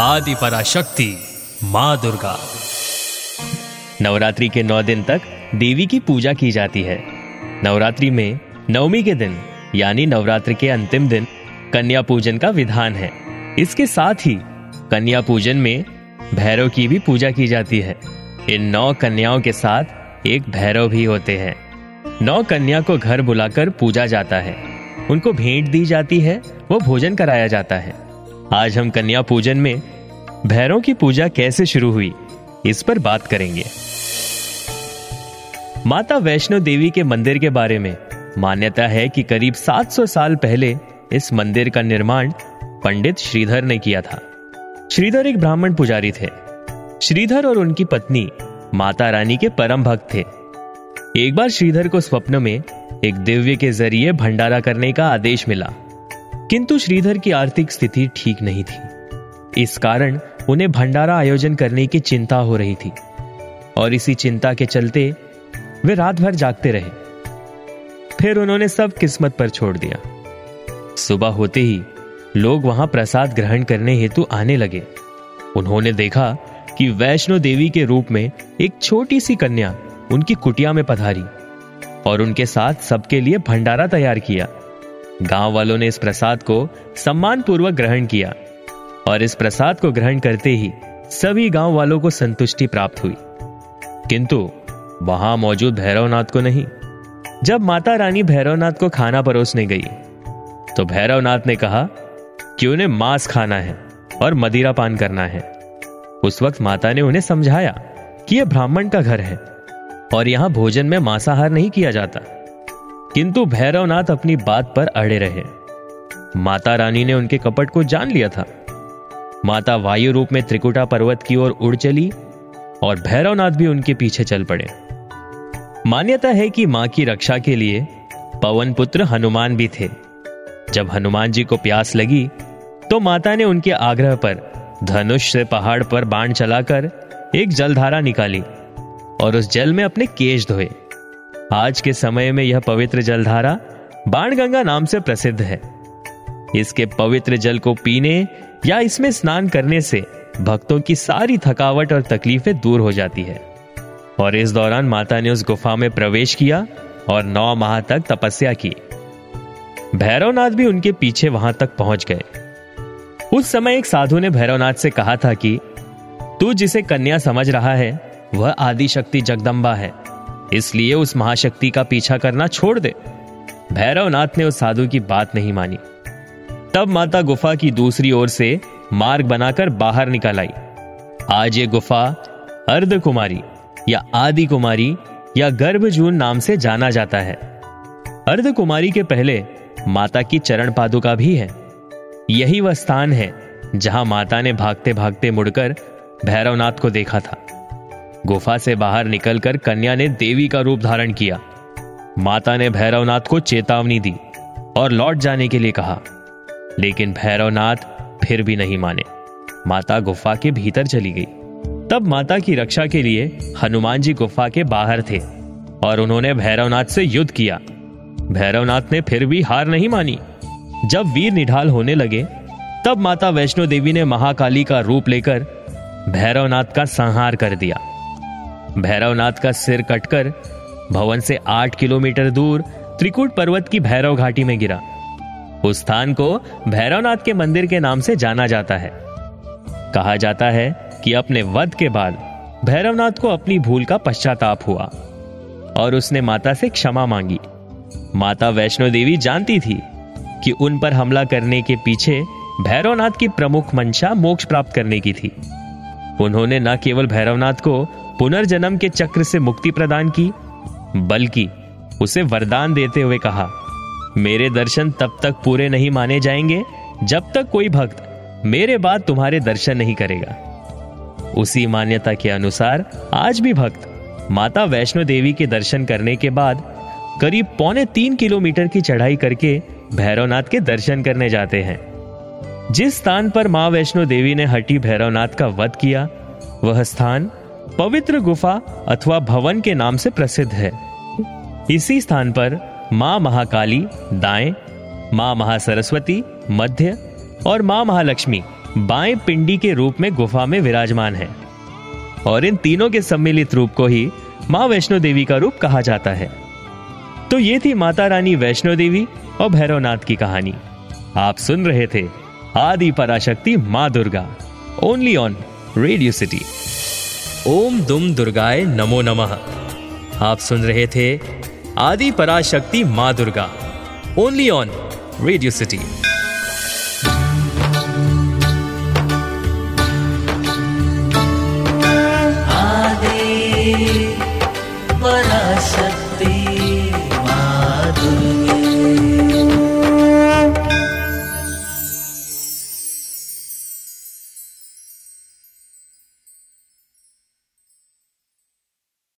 आदि पराशक्ति माँ दुर्गा। नवरात्रि के नौ दिन तक देवी की पूजा की जाती है। नवरात्रि में नवमी के दिन, यानी नवरात्र के अंतिम दिन, कन्या पूजन का विधान है। इसके साथ ही कन्या पूजन में भैरव की भी पूजा की जाती है। इन नौ कन्याओं के साथ एक भैरव भी होते हैं। नौ कन्या को घर बुलाकर पूजा जाता है। उनको भेंट दी जाती है, वो भोजन कराया जाता है। आज हम कन्या पूजन में भैरों की पूजा कैसे शुरू हुई, इस पर बात करेंगे। माता वैष्णो देवी के मंदिर के बारे में मान्यता है कि करीब 700 साल पहले इस मंदिर का निर्माण पंडित श्रीधर ने किया था। श्रीधर एक ब्राह्मण पुजारी थे। श्रीधर और उनकी पत्नी माता रानी के परम भक्त थे। एक बार श्रीधर को स्वप्न में एक दिव्य के ज़रिए भंडारा करने का आदेश मिला। किंतु श्रीधर की आर्थिक स्थिति ठीक नहीं थी। इस कारण उन्हें भंडारा आयोजन करने की चिंता हो रही थी। और इसी चिंता के चलते वे रात भर जागते रहे। फिर उन्होंने सब किस्मत पर छोड़ दिया। सुबह होते ही लोग वहाँ प्रसाद ग्रहण करने हेतु आने लगे। उन्होंने देखा कि वैष्णो देवी के रूप में एक छोटी सी कन्या उनकी कुटिया में पधारी और उनके साथ सबके लिए भंडारा तैयार किया। गाँव वालों ने इस प्रसाद को सम्मान पूर्वक ग्रहण किया और इस प्रसाद को ग्रहण करते ही सभी गाँव वालों को संतुष्टि प्राप्त हुई। किंतु वहाँ मौजूद भैरवनाथ को नहीं। जब माता रानी भैरवनाथ को खाना परोसने गई तो भैरवनाथ ने कहा कि उन्हें मांस खाना है और मदिरा पान करना है। उस वक्त माता ने उन्हें समझाया कि यह ब्राह्मण का घर है और यहाँ भोजन में मांसाहार नहीं किया जाता। किंतु भैरवनाथ अपनी बात पर अड़े रहे। माता रानी ने उनके कपट को जान लिया था। माता वायु रूप में त्रिकुटा पर्वत की ओर उड़ चली और भैरवनाथ भी उनके पीछे चल पड़े। मान्यता है कि माँ की रक्षा के लिए पवन पुत्र हनुमान भी थे। जब हनुमान जी को प्यास लगी तो माता ने उनके आग्रह पर धनुष से पहाड़ पर बाण चलाकर एक जलधारा निकाली और उस जल में अपने केश धोए। आज के समय में यह पवित्र जलधारा बाणगंगा नाम से प्रसिद्ध है। इसके पवित्र जल को पीने या इसमें स्नान करने से भक्तों की सारी थकावट और तकलीफें दूर हो जाती है। और इस दौरान माता ने उस गुफा में प्रवेश किया और नौ माह तक तपस्या की। भैरवनाथ भी उनके पीछे वहाँ तक पहुँच गए। उस समय एक साधु ने भैरवनाथ से कहा था कि, तू जिसे कन्या समझ रहा है, वह आदि शक्ति जगदम्बा है। इसलिए उस महाशक्ति का पीछा करना छोड़ दे। भैरवनाथ ने उस साधु की बात नहीं मानी। तब माता गुफा की दूसरी ओर से मार्ग बनाकर बाहर निकल आई। आज ये गुफा अर्ध कुमारी या आदि कुमारी या गर्भजून नाम से जाना जाता है। अर्ध कुमारी के पहले माता की चरण पादुका भी है। यही वह स्थान है जहाँ माता ने भागते भागते मुड़कर भैरवनाथ को देखा था। गुफा से बाहर निकलकर कन्या ने देवी का रूप धारण किया। माता ने भैरवनाथ को चेतावनी दी और लौट जाने के लिए कहा। लेकिन भैरवनाथ फिर भी नहीं माने। माता गुफा के भीतर चली गई। तब माता की रक्षा के लिए हनुमान जी गुफा के बाहर थे और उन्होंने भैरवनाथ से युद्ध किया। भैरवनाथ ने फिर भी हार नहीं मानी। जब वीर निढाल होने लगे, तब माता वैष्णो देवी ने महाकाली का रूप लेकर भैरवनाथ का संहार कर दिया। भैरवनाथ का सिर कटकर भवन से आठ किलोमीटर दूर त्रिकुट पर्वत की भैरव घाटी में गिरा। उस स्थान को भैरवनाथ के मंदिर के नाम से जाना जाता है। कहा जाता है कि अपने वध के बाद भैरवनाथ को अपनी भूल का पश्चाताप हुआ और उसने माता से क्षमा मांगी। माता वैष्णो देवी जानती थी कि उन पर हमला करने के पीछे भैरवनाथ की प्रमुख मंशा मोक्ष प्राप्त करने की थी। उन्होंने न केवल भैरवनाथ को पुनर्जन्म के चक्र से मुक्ति प्रदान की, बल्कि उसे वरदान देते हुए कहा, मेरे दर्शन तब तक पूरे नहीं माने जाएँगे जब तक कोई भक्त मेरे बाद तुम्हारे दर्शन नहीं करेगा। उसी मान्यता के अनुसार आज भी भक्त माता वैष्णो देवी के दर्शन करने के बाद करीब पौने तीन किलोमीटर की चढ़ाई करके भैरवनाथ के दर्शन करने जाते हैं। जिस स्थान पर माँ वैष्णो देवी ने हटी भैरवनाथ का वध किया, वह स्थान पवित्र गुफा अथवा भवन के नाम से प्रसिद्ध है। इसी स्थान पर माँ महाकाली दाएँ, माँ महासरस्वती मध्य और माँ महालक्ष्मी बाएँ पिंडी के रूप में गुफा में विराजमान है। और इन तीनों के सम्मिलित रूप को ही माँ वैष्णो देवी का रूप कहा जाता है। तो ये थी माता रानी वैष्णो देवी और भैरवनाथ की कहानी। आप सुन रहे थे आदि पराशक्ति माँ Durga only on Radio City ओम दुम दुर्गाय नमो नमः। आप सुन रहे थे आदि पराशक्ति माँ Durga only on Radio City